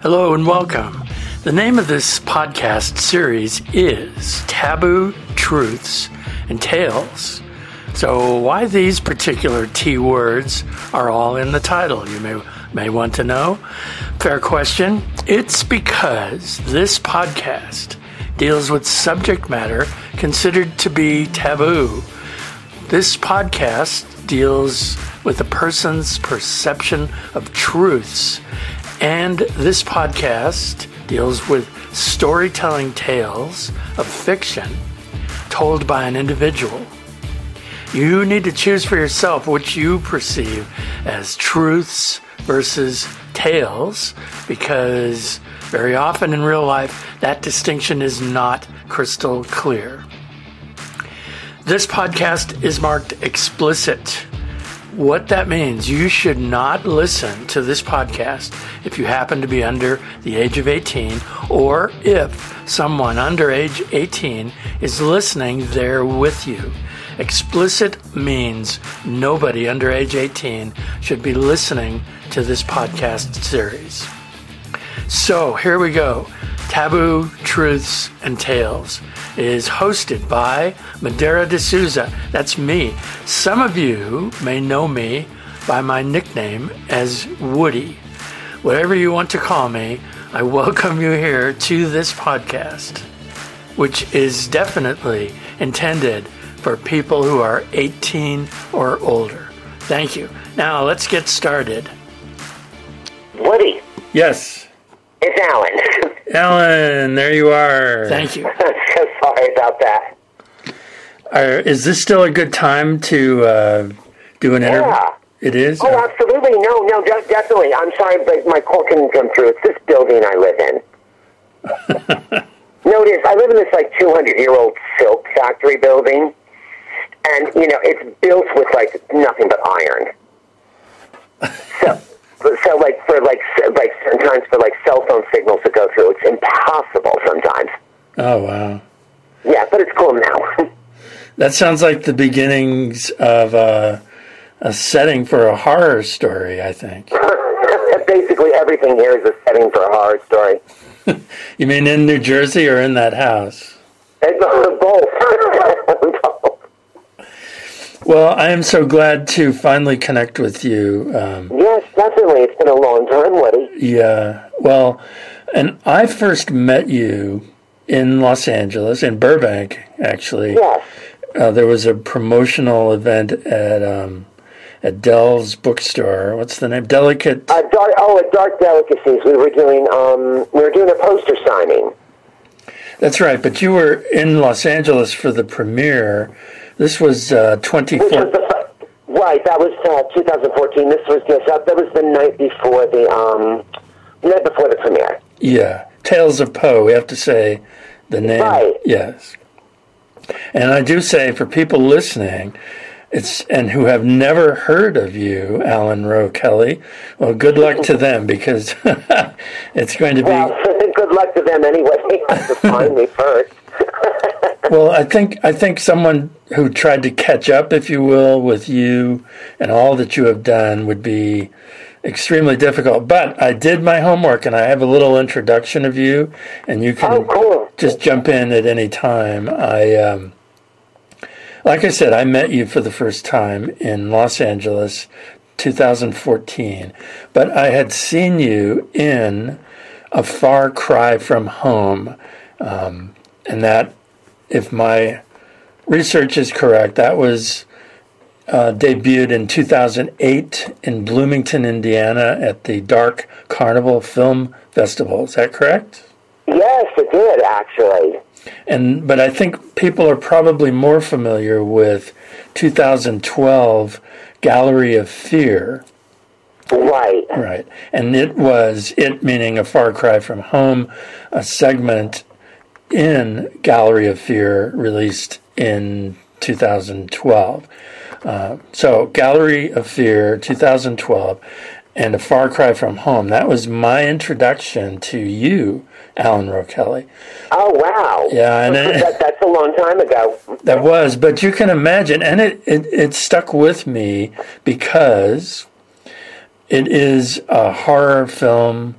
Hello and welcome. The name of this podcast series is Taboo Truths and Tales. So, why these particular T words are all in the title, you may, may want to know. Fair question. It's because this podcast deals with subject matter considered to be taboo. This podcast deals with a person's perception of truths, and this podcast deals with storytelling tales of fiction told by an individual. You need to choose for yourself which you perceive as truths versus tales because very often in real life that distinction is not crystal clear. This podcast is marked explicit. What that means, you should not listen to this podcast if you happen to be under the age of 18 or if someone under age 18 is listening there with you. Explicit means nobody under age 18 should be listening to this podcast series. So here we go. Taboo Truths and Tales is hosted by Madeira D'Souza. That's me. Some of you may know me by my nickname as Woody. Whatever you want to call me, I welcome you here to this podcast, which is definitely intended for people who are 18 or older. Thank you. Now let's get started. Woody, Yes, it's Alan. Alan, there you are. Thank you. so sorry about that. Are, is this still a good time to uh, do an interview? Yeah. It is? Oh, absolutely. No, no, de- definitely. I'm sorry, but my call couldn't come through. It's this building I live in. Notice, I live in this like 200 year old silk factory building, and you know it's built with like nothing but iron. So, so like for like like sometimes for like cell phone signals to go through, it's impossible sometimes. Oh, wow. Yeah, but it's cool now. That sounds like the beginnings of uh, a setting for a horror story, I think. Basically, everything here is a setting for a horror story. You mean in New Jersey or in that house? It's both. Well, I am so glad to finally connect with you. Um, yes, definitely. It's been a long time, Woody. yeah, well, and I first met you in Los Angeles, in Burbank, actually. Yes. Uh, there was a promotional event at um, at Dell's bookstore. What's the name? Delicate. Uh, dark, oh, at Dark Delicacies, we were doing um, we were doing a poster signing. That's right. But you were in Los Angeles for the premiere. This was uh, Which 24. right? That was uh, 2014. This was yes, that, that was the night before the um, night before the premiere. Yeah, Tales of Poe. We have to say the name. Right. Yes. And I do say for people listening, it's and who have never heard of you, Alan Rowe Kelly. Well, good luck to them because it's going to be. Well, good luck to them anyway. To find me first. Well, I think I think someone who tried to catch up, if you will, with you and all that you have done would be extremely difficult. But I did my homework, and I have a little introduction of you, and you can Oh, cool. just jump in at any time. I, um, like I said, I met you for the first time in Los Angeles, 2014, but I had seen you in A Far Cry from Home, um, and that, if my research is correct, that was uh, debuted in 2008 in Bloomington, Indiana, at the Dark Carnival Film Festival. Is that correct? Yes, it did actually. And but I think people are probably more familiar with 2012 Gallery of Fear, Right. right? And it was it meaning a far cry from home, a segment in Gallery of Fear released in 2012. Uh, so Gallery of Fear 2012 and a far cry from home. That was my introduction to you, Alan Rowe Kelly. Oh wow. Yeah, and it- that, that's a long time ago. That was, but you can imagine, and it, it, it stuck with me because it is a horror film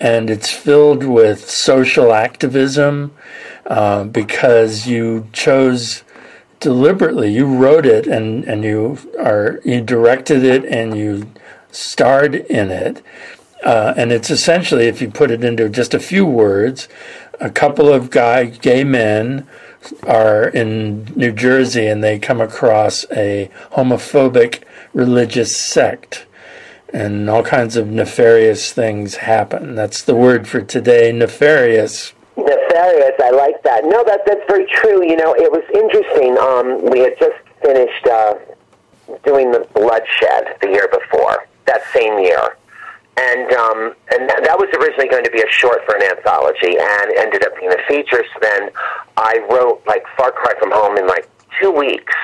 and it's filled with social activism uh, because you chose deliberately. You wrote it and, and you are you directed it and you starred in it. Uh, and it's essentially, if you put it into just a few words, a couple of guy gay men are in New Jersey and they come across a homophobic religious sect and all kinds of nefarious things happen. That's the word for today, nefarious. Nefarious, I like that. No, that that's very true. You know, it was interesting. Um, we had just finished uh, doing the bloodshed the year before, that same year, and um, and that was originally going to be a short for an anthology, and ended up being a feature. So then I wrote like Far Cry from Home in like two weeks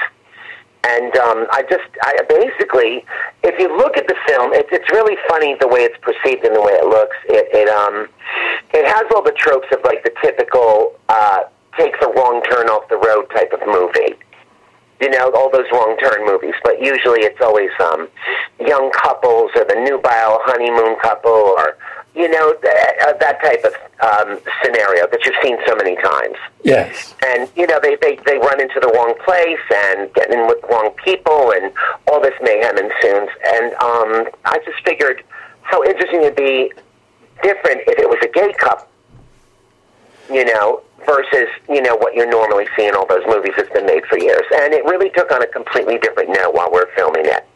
and um, I just, I basically, if you look at the film, it, it's really funny the way it's perceived and the way it looks. It, it, um, it has all the tropes of like the typical uh, takes a wrong turn off the road type of movie. You know, all those wrong turn movies. But usually it's always um, young couples or the nubile honeymoon couple or you know that, uh, that type of um, scenario that you've seen so many times. Yes. And you know they, they they run into the wrong place and get in with the wrong people and all this mayhem ensues. And um, I just figured how interesting it'd be different if it was a gay couple. You know, versus you know what you're normally seeing in all those movies that's been made for years. And it really took on a completely different note while we're filming it.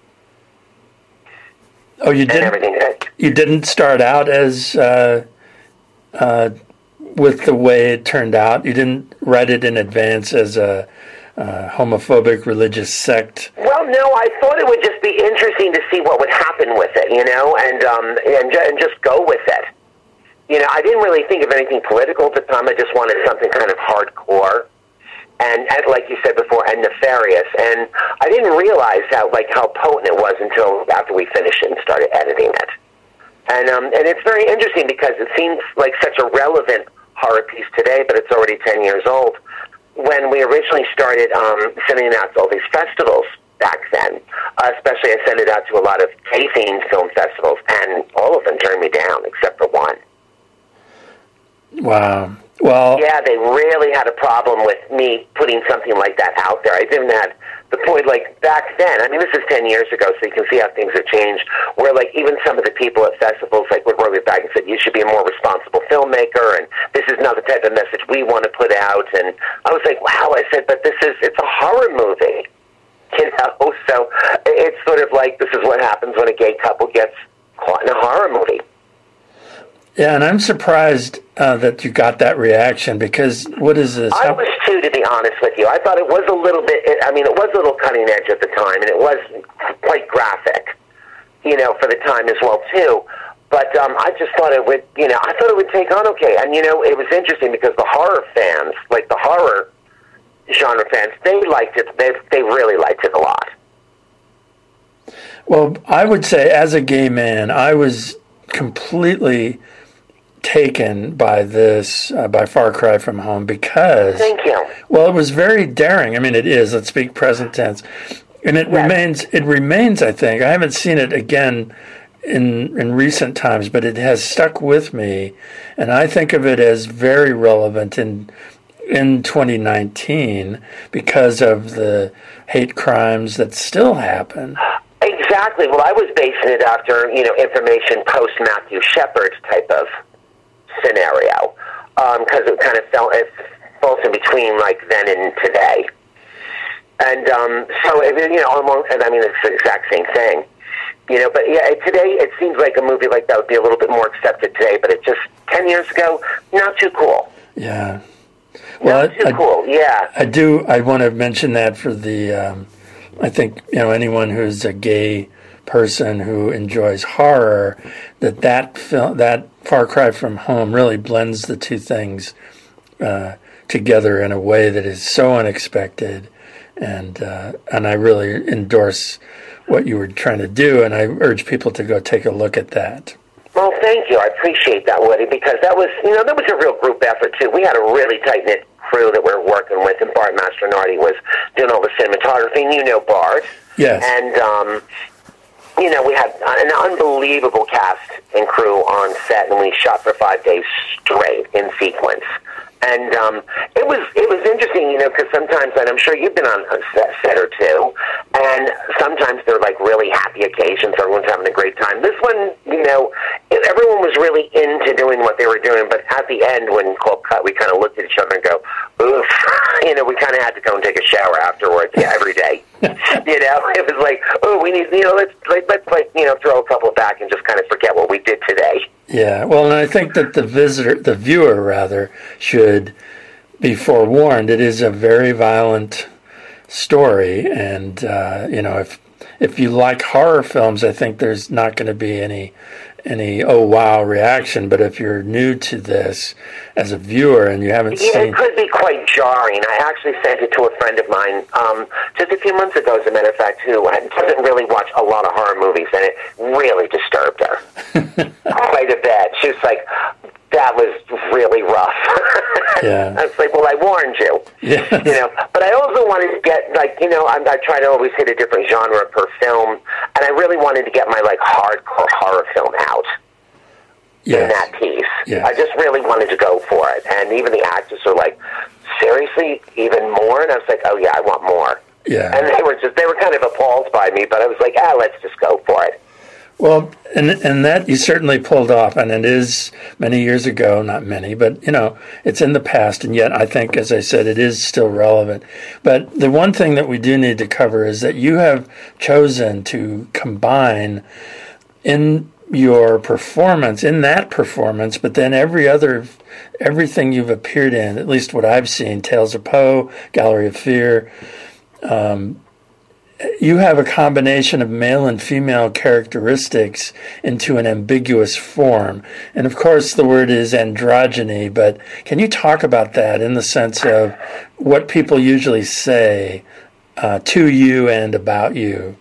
Oh, you didn't. You didn't start out as uh, uh, with the way it turned out. You didn't write it in advance as a uh, homophobic religious sect. Well, no, I thought it would just be interesting to see what would happen with it, you know, and um, and, and just go with it. You know, I didn't really think of anything political at the time. I just wanted something kind of hardcore and, and like you said before, and nefarious. And I didn't realize how like how potent it was until after we finished it and started editing it. And um, and it's very interesting because it seems like such a relevant horror piece today, but it's already ten years old. When we originally started um, sending it out to all these festivals back then, uh, especially I sent it out to a lot of gay-themed film festivals, and all of them turned me down except for one. Wow. Well, yeah, they really had a problem with me putting something like that out there. I didn't have the point like back then. I mean, this is ten years ago, so you can see how things have changed. Where like even some of the people at festivals like would wrote me back and said you should be a more responsible filmmaker, and this is not the type of message we want to put out. And I was like, wow. I said, but this is it's a horror movie, you know. So it's sort of like this is what happens when a gay couple gets caught in a horror movie. Yeah, and I'm surprised uh, that you got that reaction because what is this? I was too, to be honest with you. I thought it was a little bit. I mean, it was a little cutting edge at the time, and it was quite graphic, you know, for the time as well too. But um, I just thought it would, you know, I thought it would take on okay. And you know, it was interesting because the horror fans, like the horror genre fans, they liked it. They they really liked it a lot. Well, I would say, as a gay man, I was completely taken by this uh, by Far Cry from Home because thank you. Well, it was very daring. I mean, it is. Let's speak present tense, and it yes. remains. It remains. I think I haven't seen it again in in recent times, but it has stuck with me, and I think of it as very relevant in in 2019 because of the hate crimes that still happen. Exactly. Well, I was basing it after you know information post Matthew Shepard type of scenario because um, it kind of fell it falls in between like then and today. And um, so, you know, almost, and I mean, it's the exact same thing. You know, but yeah, today it seems like a movie like that would be a little bit more accepted today, but it just ten years ago, not too cool. Yeah. Well, not too I, cool. Yeah. I do. I want to mention that for the. Um, I think you know anyone who's a gay person who enjoys horror that that film that Far Cry from Home really blends the two things uh, together in a way that is so unexpected, and uh, and I really endorse what you were trying to do, and I urge people to go take a look at that. Well, thank you. I appreciate that, Woody, because that was you know that was a real group effort too. We had a really tight knit crew that we are working with, and Bart Mastronardi was doing all the cinematography. And you know Bart, yes, and um, you know, we had an unbelievable cast and crew on set, and we shot for five days straight in sequence. And um, it was it was interesting, you know, because sometimes, and I'm sure you've been on a set, set or two, and sometimes they're like really happy occasions. Everyone's having a great time. This one, you know, everyone was really into doing what they were doing, but at the end, when call cut, we kind of looked at each other and go, "Oof," you know, we kind of had to go and take a shower afterwards yeah, every day. you know, it was like, "Oh, we need, you know, let's let, let's like, you know, throw a couple back and just kind of forget what we did today." Yeah, well, and I think that the visitor, the viewer rather, should be forewarned. It is a very violent story, and uh, you know, if if you like horror films, I think there's not going to be any any oh wow reaction. But if you're new to this as a viewer and you haven't yeah, seen, it could be quite jarring. I actually sent it to a friend of mine um, just a few months ago, as a matter of fact, who doesn't really watch a lot of horror movies, and it really disturbed her quite a bit. She was like, that was really rough. yeah. I was like, well, I warned you. Yeah. You know, but I also wanted to get like, you know, I'm, I try to always hit a different genre per film, and I really wanted to get my like hardcore horror film out yes. in that piece. Yes. I just really wanted to go for it, and even the actors were like, seriously, even more, and I was like, oh yeah, I want more. Yeah. And they were just they were kind of appalled by me, but I was like, ah, let's just go for it. Well, and and that you certainly pulled off, and it is many years ago, not many, but you know, it's in the past, and yet I think, as I said, it is still relevant. But the one thing that we do need to cover is that you have chosen to combine in your performance, in that performance, but then every other, everything you've appeared in, at least what I've seen, Tales of Poe, Gallery of Fear. Um, you have a combination of male and female characteristics into an ambiguous form. And of course, the word is androgyny, but can you talk about that in the sense of what people usually say uh, to you and about you?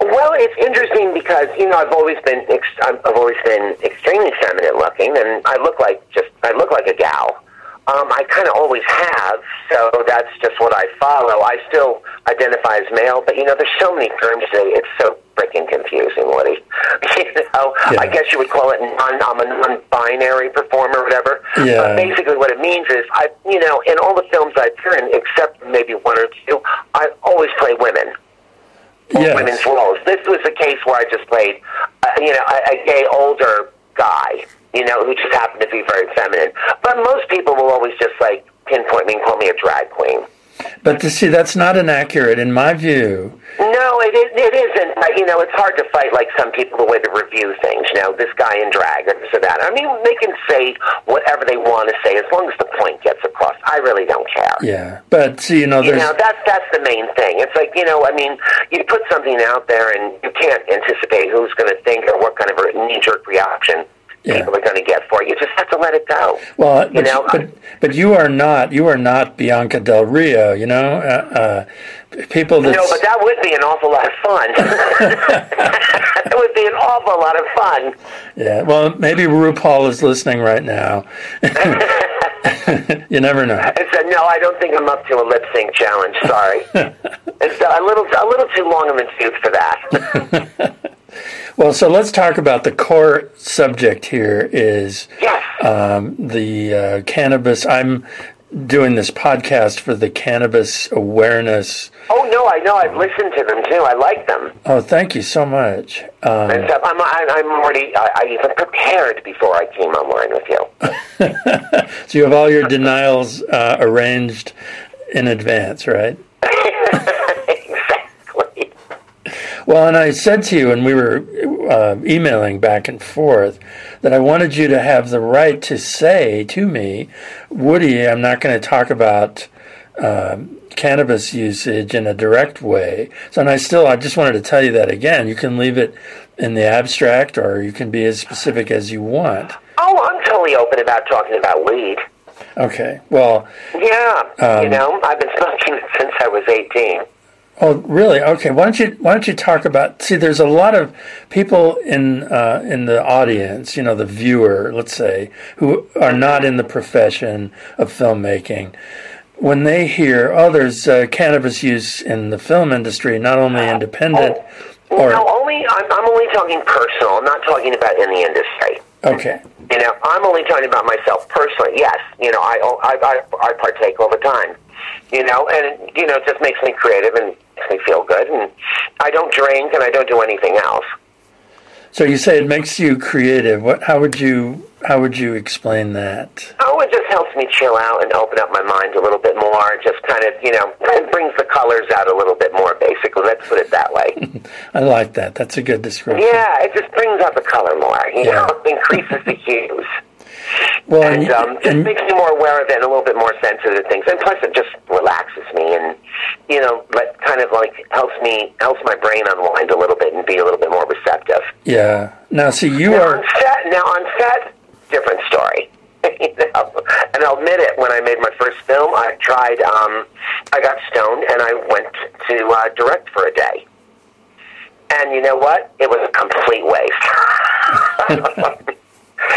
Well, it's interesting because you know I've always been ex- I've always been extremely feminine looking, and I look like just I look like a gal. Um, I kind of always have, so that's just what I follow. I still identify as male, but you know, there's so many terms today. It's so freaking confusing, Woody. you know, Yeah. I guess you would call it non. I'm a non-binary performer, or whatever. Yeah. But basically, what it means is, I, you know, in all the films I've in, except maybe one or two, I always play women Yes. women's roles. This was a case where I just played, uh, you know, a, a gay older guy, you know, who just happened to be very feminine. But most people will always just like pinpoint me and call me a drag queen. But to see, that's not inaccurate in my view. No, it, is, it isn't. Uh, You know, it's hard to fight like some people the way they review things. You know, this guy in drag or this or that. I mean, they can say whatever they want to say as long as the point gets across. I really don't care. Yeah. But see, you know, You there's. know, that's that's the main thing. It's like you know, I mean, you put something out there, and you can't anticipate who's going to think or what kind of a knee-jerk reaction Yeah. people are going to get for it. You just have to let it go. Well, but, you know, but but you are not you are not Bianca Del Rio. You know, uh, uh, people that no, but that would be an awful lot of fun. that would be an awful lot of fun. yeah. Well, maybe RuPaul is listening right now. you never know. I said, no, I don't think I'm up to a lip sync challenge. Sorry, it's a little a little too long of a tooth for that. Well, so let's talk about the core subject here is yes. um, the uh, cannabis. I'm doing this podcast for the cannabis awareness. Oh no, I know. I've listened to them too. I like them. Oh, thank you so much. Um, And so I'm, I'm, I'm already, I, I even prepared before I came online with you. so you have all your denials uh, arranged in advance, right? exactly. Well, and I said to you and we were uh, emailing back and forth that I wanted you to have the right to say to me, Woody, I'm not going to talk about um, cannabis usage in a direct way. So, and I still, I just wanted to tell you that again. You can leave it in the abstract, or you can be as specific as you want. Oh, I'm totally open about talking about weed. Okay. Well, Yeah, Um, you know, I've been smoking it since I was 18. Oh, really? Okay. Why don't you Why don't you talk about? See, there's a lot of people in uh, in the audience, you know, the viewer, let's say, who are not in the profession of filmmaking. When they hear, oh, there's uh, cannabis use in the film industry, not only independent Or no, only I'm, I'm only talking personal. I'm not talking about in the industry. okay, You know, I'm only talking about myself personally. Yes, you know, I I, I, I partake all the time. You know, and you know, it just makes me creative and me feel good. And I don't drink and I don't do anything else. so you say it makes you creative. What? How would you? How would you explain that? Oh, it just helps me chill out and open up my mind a little bit more. Just kind of, you know, it brings the colors out a little bit more. Basically, let's put it that way. I like that. That's a good description. yeah, it just brings out the color more. You Yeah. know, increases the hues. Well, and and, um, just and- makes me more aware of it and a little bit more sensitive to things. And plus, it just relaxes me and you know, but kind of like helps me helps my brain unwind a little bit and be a little bit more receptive. yeah. Now, see, you Now are. on set, now on set, different story. You know? And I'll admit it. When I made my first film, I tried. Um, I got stoned and I went to uh, direct for a day. And you know what? It was a complete waste.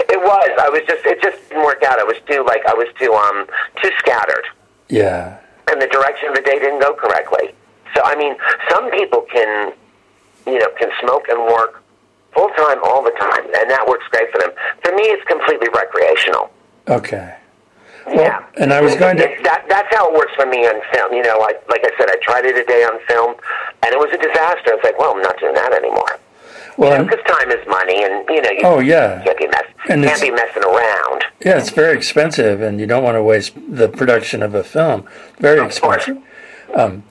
it was. I was just. It just didn't work out. I was too like. I was too um too scattered, Yeah. and the direction of the day didn't go correctly. So I mean, some people can, you know, can smoke and work full time all the time, and that works great for them. For me, it's completely recreational. Okay. yeah, and I was going to- It's- that that's how it works for me on film. You know, like like I said, I tried it a day on film, and it was a disaster. I was like, well, I'm not doing that anymore. Well, Because time is money, and you know, you Oh, yeah. can't be mess And can't be messing around. yeah, it's very expensive, and you don't want to waste the production of a film. Very Of expensive. Um,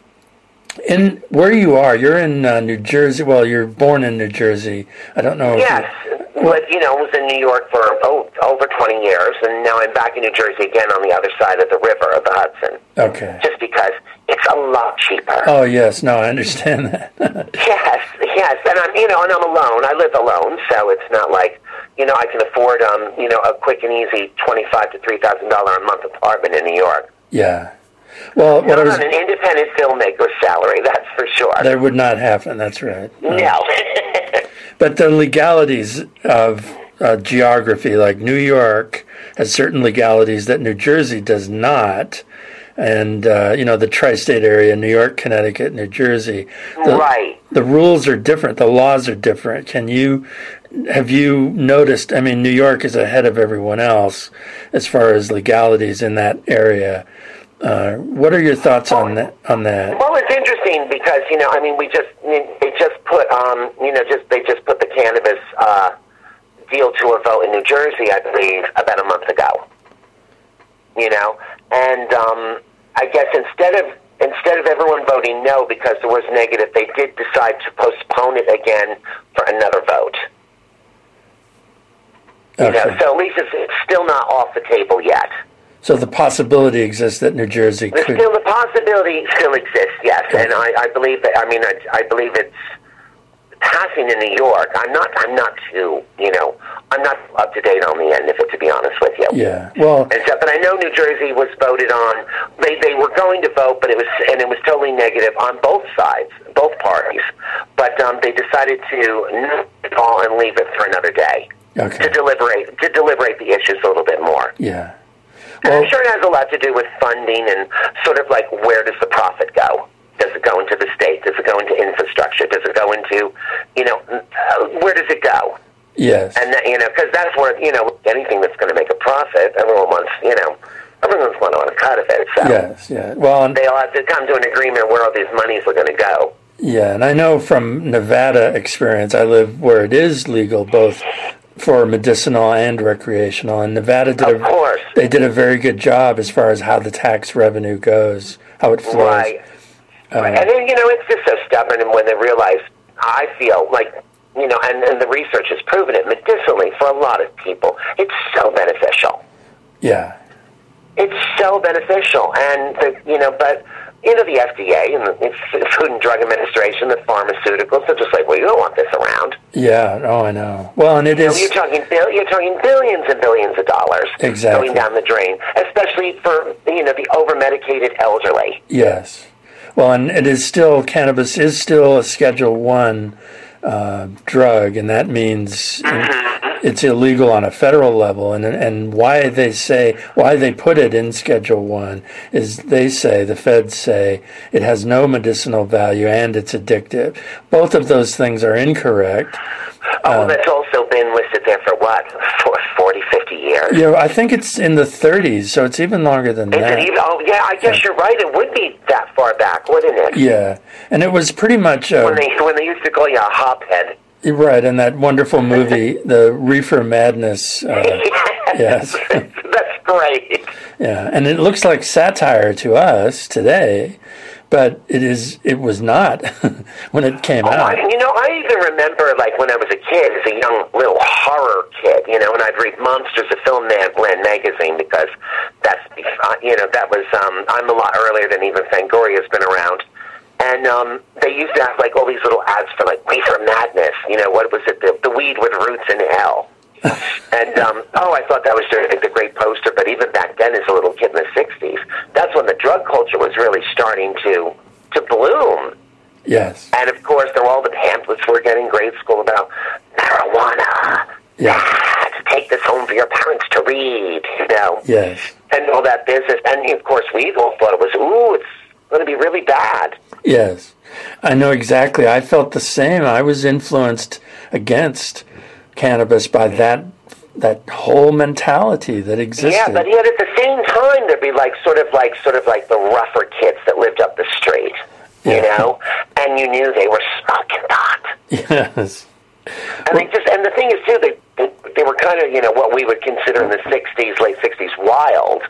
in where you are, you're in uh, New Jersey. Well, you're born in New Jersey. I don't know. if you- Yes, but you know, I was in New York for oh, over 20 years, and now I'm back in New Jersey again on the other side of the river of the Hudson, Okay. just because it's a lot cheaper. Oh yes, no, I understand that. Yes, yes, and I'm you know, and I'm alone. I live alone, so it's not like you know I can afford um you know a quick and easy twenty five to three thousand dollar a month apartment in New York. yeah. Well, what Not was on an independent filmmaker's salary, that's for sure. that would not happen. That's right. Uh, no. But the legalities of uh, geography, like New York has certain legalities that New Jersey does not. And, uh, you know, the tri state area, New York, Connecticut, New Jersey. The, right. The rules are different. The laws are different. Can you, have you noticed? I mean, New York is ahead of everyone else as far as legalities in that area. Uh, what are your thoughts on that? On that? Well, it's interesting because you know, I mean, we just they just put um, you know, just they just put the cannabis uh, deal to a vote in New Jersey, I believe, about a month ago. You know, and um, I guess instead of instead of everyone voting no because there was negative, they did decide to postpone it again for another vote. You know, Okay. so at least it's, it's still not off the table yet. So the possibility exists that New Jersey There's could. still the possibility still exists, yes, and I, I believe that. I mean, I, I believe it's passing in New York. I'm not. I'm not too. You know, I'm not up to date on the end of it, to be honest with you. Yeah. Well, And so, but I know New Jersey was voted on. They they were going to vote, but it was and it was totally negative on both sides, both parties. But um, they decided to not call and leave it for another day to okay. deliberate to deliberate the issues a little bit more. Yeah. And Well, I'm sure it has a lot to do with funding and sort of like where does the profit go? Does it go into the state? Does it go into infrastructure? Does it go into, you know, where does it go? yes. And that, you know, because that's where you know anything that's going to make a profit, everyone wants, you know, everyone's going to want a cut of it. So Yes. Yeah. Well, and, they all have to come to an agreement where all these monies are going to go. yeah, and I know from Nevada experience, I live where it is legal both for medicinal and recreational, and Nevada did Of a course. they did a very good job as far as how the tax revenue goes, how it flows. Right. Right. Uh, and then, you know, it's just so stubborn, and when they realize, I feel like, you know, and, and the research has proven it medicinally for a lot of people, it's so beneficial. Yeah. It's so beneficial, and the, you know, but you know, the FDA and the Food and Drug Administration, the pharmaceuticals, they're just like, well, you don't want this around. Yeah. Oh, I know. Well, and it You know, is. you're talking bill, you're talking billions and billions of dollars Exactly. going down the drain, especially for you know the over medicated elderly. Yes. Well, and it is still cannabis is still a Schedule One uh, drug, and that means it's illegal on a federal level, and and why they say why they put it in Schedule One is they say the feds say it has no medicinal value and it's addictive. Both of those things are incorrect. Oh, um, that's also been listed there for what, for 40, 50 years? Yeah, I think it's in the 30s, so it's even longer than is that. Even, oh, yeah, I guess yeah. you're right. It would be that far back, wouldn't it? Yeah, and it was pretty much uh, when they when they used to call you a hophead. Right, and that wonderful movie, the Reefer Madness. Uh, yes, that's great. Yeah, and it looks like satire to us today, but it is it was not when it came oh, out. I, you know, I even remember like when I was a kid, as a young little horror kid, you know, and I'd read Monsters of Filmland magazine because that's uh, you know that was um, I'm a lot earlier than even Fangoria's been around and um, they used to have like all these little ads for like Reefer Madness. You know what was it? The, the weed with roots in hell. And um, oh, I thought that was a great poster. But even back then, as a little kid in the '60s, that's when the drug culture was really starting to to bloom. Yes. And of course, there were all the pamphlets we were getting grade school about marijuana. Yeah. to take this home for your parents to read. You know. Yes. And all that business. And of course, we all thought it was ooh, it's going to be really bad. Yes, I know exactly. I felt the same. I was influenced against cannabis by that that whole mentality that existed. Yeah, but yet at the same time, there'd be like sort of like sort of like the rougher kids that lived up the street, you yeah. know, and you knew they were smoking pot. Yes. And well, they just and the thing is too, they they were kind of you know what we would consider in the '60s, late '60s, wild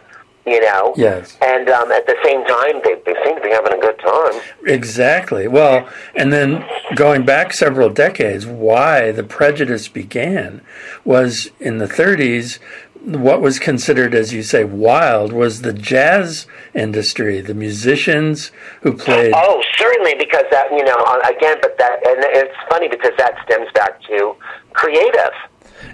you know. Yes. And um, at the same time, they, they seem to be having a good time. Exactly. Well, and then going back several decades, why the prejudice began was in the 30s. What was considered, as you say, wild was the jazz industry, the musicians who played. Oh, certainly, because that, you know, again, but that, and it's funny because that stems back to creative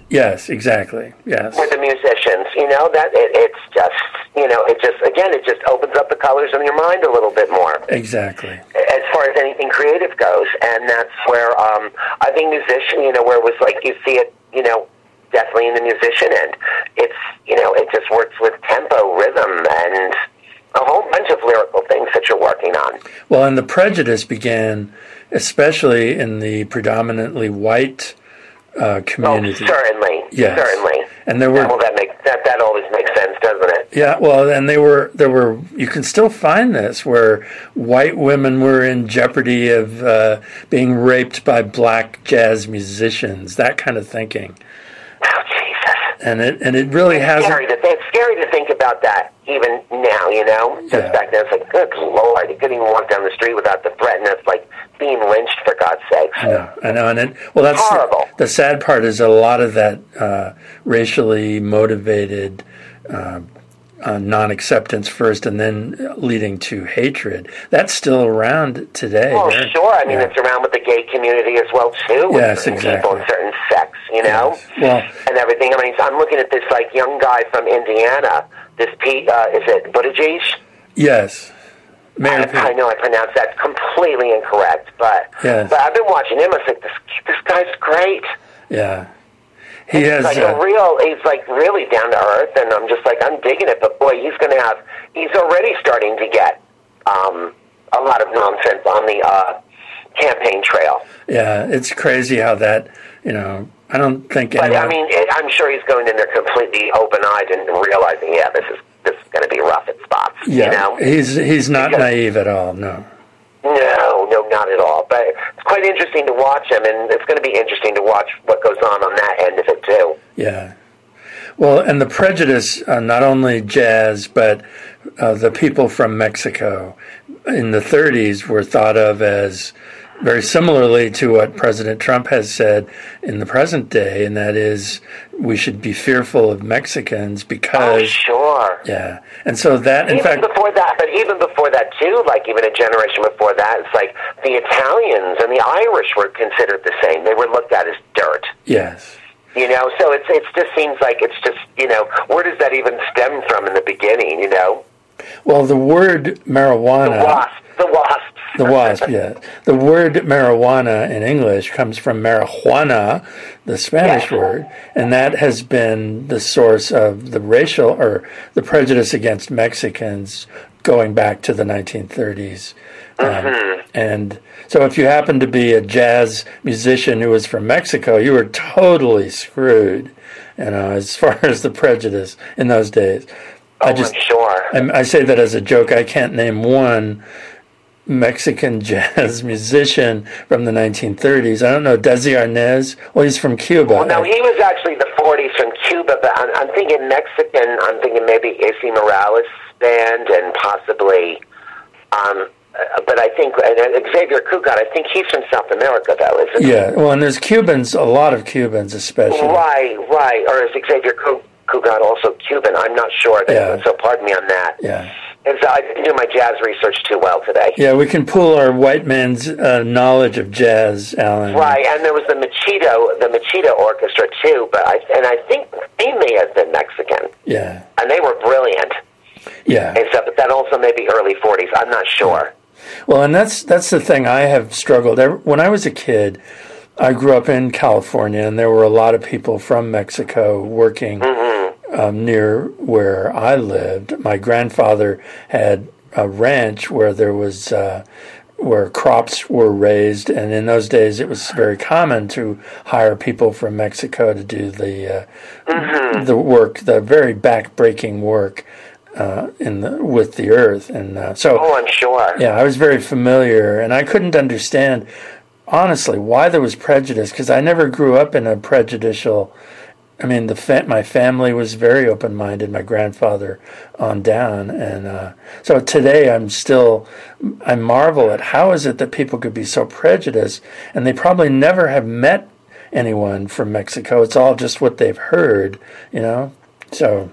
Yes, exactly. Yes. With the musicians, you know that it, it's just you know it just again it just opens up the colors in your mind a little bit more. Exactly. As far as anything creative goes, and that's where um, I think musician, you know, where it was like you see it, you know, definitely in the musician end. It's you know it just works with tempo, rhythm, and a whole bunch of lyrical things that you're working on. Well, and the prejudice began, especially in the predominantly white uh, community. Oh, certainly. Yes. Certainly. And there were well, that makes that that always makes sense, doesn't it? Yeah. Well, and they were there were you can still find this where white women were in jeopardy of uh, being raped by black jazz musicians. That kind of thinking. Oh Jesus! And it and it really has. Scary to, it's scary to think about that even now. You know, just yeah. back then it's like, good lord, you couldn't even walk down the street without the threat, and it's like being lynched for God's sakes. I know, I know, and it, well, that's horrible. The sad part is a lot of that uh, racially motivated. Uh, uh, non-acceptance first, and then leading to hatred. That's still around today. Oh, right? sure. I mean, yeah. it's around with the gay community as well too. Yes, exactly. People in certain sects, you know, yes. well, and everything. I mean, I'm looking at this like young guy from Indiana. This Pete, uh, is it Buttigieg? Yes. I, I, know I pronounced that completely incorrect, but yes. but I've been watching him. I think this this guy's great. Yeah, he has like uh, a real. He's like really down to earth, and I'm just like I'm digging it. But boy, he's going to have. He's already starting to get um, a lot of nonsense on the uh, campaign trail. Yeah, it's crazy how that you know. I don't think. But anyone... I mean, I'm sure he's going in there completely open-eyed and realizing, yeah, this is going to be rough at spots. Yeah, you know? he's he's not because, naive at all. No. No, no, not at all. But it's quite interesting to watch him, and it's going to be interesting to watch what goes on on that end of it too. Yeah. Well, and the prejudice, uh, not only jazz, but uh, the people from Mexico in the 30s were thought of as very similarly to what President Trump has said in the present day, and that is we should be fearful of Mexicans because. Oh, sure. Yeah. And so that, in even fact. before that, but even before that, too, like even a generation before that, it's like the Italians and the Irish were considered the same. They were looked at as dirt. Yes. You know, so it's it just seems like it's just you know where does that even stem from in the beginning? You know. Well, the word marijuana. The wasp, the wasps. the wasp, yeah. The word marijuana in English comes from marijuana, the Spanish Yes. word, and that has been the source of the racial or the prejudice against Mexicans going back to the 1930s. Um, Mm-hmm. and so if you happen to be a jazz musician who was from Mexico, you were totally screwed, you know, as far as the prejudice in those days. I Oh, just I'm sure. I, I say that as a joke. I can't name one Mexican jazz musician from the 1930s. I don't know Desi Arnaz. Well, he's from Cuba. Well, no, he was actually the 40s from Cuba, but I'm, I'm thinking Mexican. I'm thinking maybe Izzy Morales band and possibly. Um, uh, but I think Xavier Cugat. I think he's from South America, though, isn't he? yeah, well, and there's Cubans, a lot of Cubans, especially. Right, right. Or is Xavier Cu- Cugat also Cuban? I'm not sure. Yeah. So pardon me on that. Yeah, And so I didn't do my jazz research too well today. yeah. We can pool our white man's uh, knowledge of jazz, Alan. Right, and there was the Machito, the Machito Orchestra too. But I and I think they may have been Mexican, Yeah, and they were brilliant. yeah. And so, but that also may be early 40s. I'm not sure. Well, and that's that's the thing I have struggled. When I was a kid, I grew up in California, and there were a lot of people from Mexico working um, near where I lived. My grandfather had a ranch where there was. Uh, where crops were raised, and in those days it was very common to hire people from Mexico to do the uh, the work, the very back-breaking work uh, in the with the earth, and uh, so Oh, I'm sure. yeah, I was very familiar, and I couldn't understand, honestly, why there was prejudice because I never grew up in a prejudicial. I mean, the fa- my family was very open minded. My grandfather on down, and uh, so today I'm still I marvel at how is it that people could be so prejudiced, and they probably never have met anyone from Mexico. It's all just what they've heard, you know. So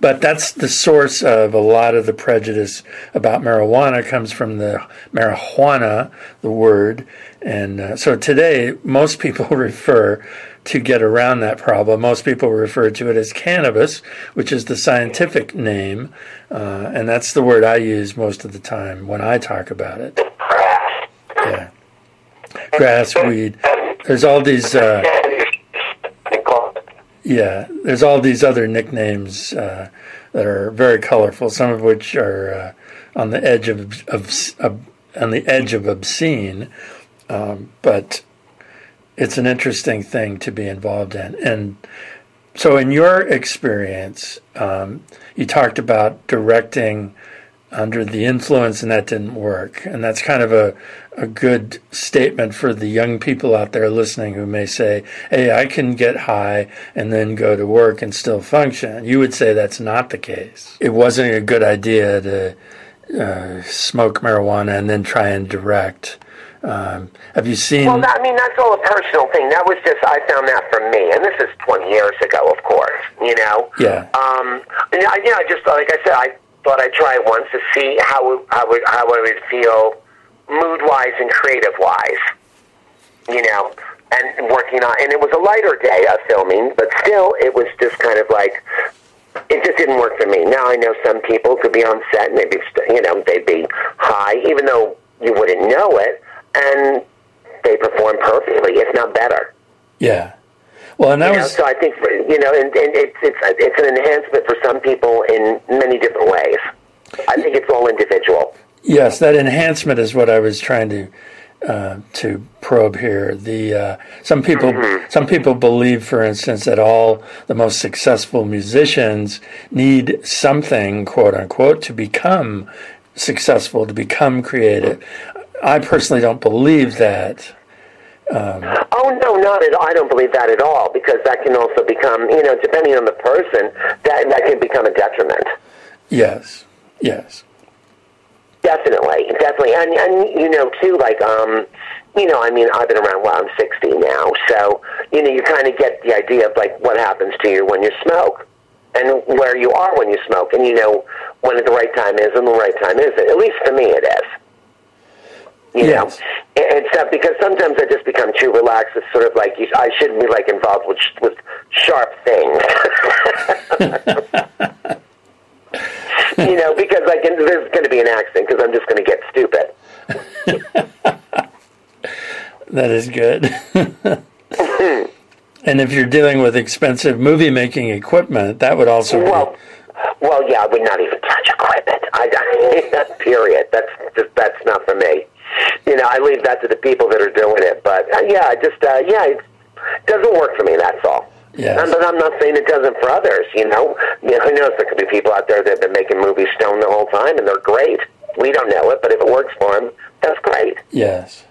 but that's the source of a lot of the prejudice about marijuana comes from the marijuana, the word. And uh, so today, most people refer to get around that problem. Most people refer to it as cannabis, which is the scientific name. Uh, and that's the word I use most of the time when I talk about it. Yeah. Grass, weed. There's all these. Uh, yeah, there's all these other nicknames uh, that are very colorful. Some of which are uh, on the edge of, of, on the edge of obscene, um, but it's an interesting thing to be involved in. And so, in your experience, um, you talked about directing under the influence, and that didn't work. And that's kind of a, a good statement for the young people out there listening who may say, Hey, I can get high and then go to work and still function. You would say that's not the case. It wasn't a good idea to uh, smoke marijuana and then try and direct. Um, have you seen? Well, that, I mean, that's all a personal thing. That was just I found that from me, and this is 20 years ago, of course. You know. Yeah. Um. And I, yeah, I just like I said, I thought I'd try it once to see how how it, how I would feel, mood wise and creative wise. You know, and working on, and it was a lighter day of filming, but still, it was just kind of like. It just didn't work for me. Now I know some people could be on set and they'd be, you know, they'd be high, even though you wouldn't know it, and they perform perfectly, if not better. yeah. Well, and that You know, was so I think you know, and, and it's it's it's an enhancement for some people in many different ways. I think it's all individual. Yes, that enhancement is what I was trying to uh, to probe here. The uh, some people some people believe, for instance, that all the most successful musicians need something, quote unquote, to become successful, to become creative. I personally don't believe that. Oh no, not at all. I don't believe that at all because that can also become, you know, depending on the person, that that can become a detriment. Yes, yes, Definitely, definitely, and and you know too, like um, you know, I mean, I've been around. Well, I'm 60 now, so you know, you kind of get the idea of like what happens to you when you smoke, and where you are when you smoke, and you know when the right time is and the right time isn't. At least for me, it is. You Yes. know, and so because sometimes I just become too relaxed. It's sort of like you, I shouldn't be like involved with with sharp things. you know, because like there's going to be an accident because I'm just going to get stupid. That is good. and if you're dealing with expensive movie making equipment, that would also Well, be. well, yeah, I would not even touch equipment. I, I period. That's just that's not for me. You know, I leave that to the people that are doing it. But uh, yeah, I just uh, yeah, it doesn't work for me. That's all. Yes. And- But I'm not saying it doesn't for others. You know, you know, who knows? There could be people out there that have been making movies stone the whole time, and they're great. We don't know it, but if it works for them, that's great. Yes.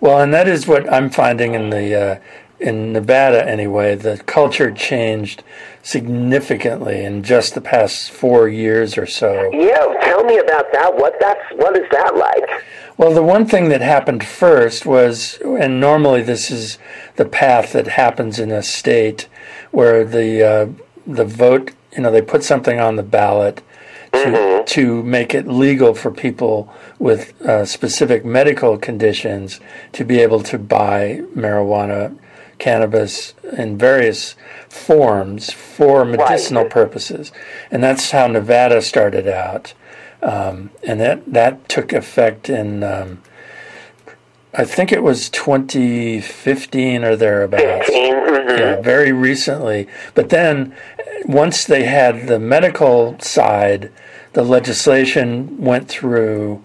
Well, and that is what I'm finding in the uh, in Nevada anyway. The culture changed significantly in just the past four years or so. Yeah, tell me about that. What that's what is that like? Well, the one thing that happened first was, and normally this is the path that happens in a state where the uh, the vote, you know, they put something on the ballot to to make it legal for people with uh, specific medical conditions to be able to buy marijuana, cannabis in various forms for medicinal purposes, and that's how Nevada started out um, and that that took effect in um, I think it was 2015 or thereabouts. Mhm. Yeah, very recently. But then, once they had the medical side, the legislation went through,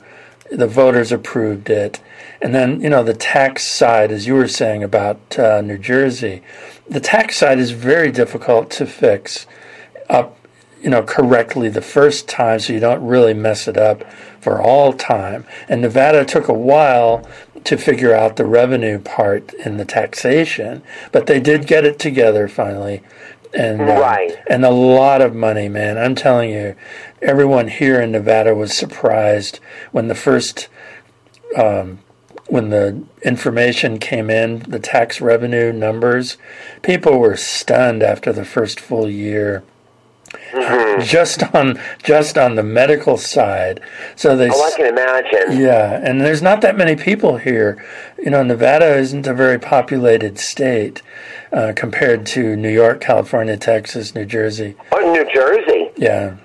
the voters approved it, and then you know the tax side, as you were saying about uh, New Jersey, the tax side is very difficult to fix up you know correctly the first time so you don't really mess it up for all time and nevada took a while to figure out the revenue part in the taxation but they did get it together finally and uh, Right. and a lot of money man i'm telling you everyone here in nevada was surprised when the first um, when the information came in, the tax revenue numbers, people were stunned after the first full year. Just on just on the medical side, so they Oh, I can imagine. yeah, and there's not that many people here. You know, Nevada isn't a very populated state uh, compared to New York, California, Texas, New Jersey. Oh, New Jersey. Yeah,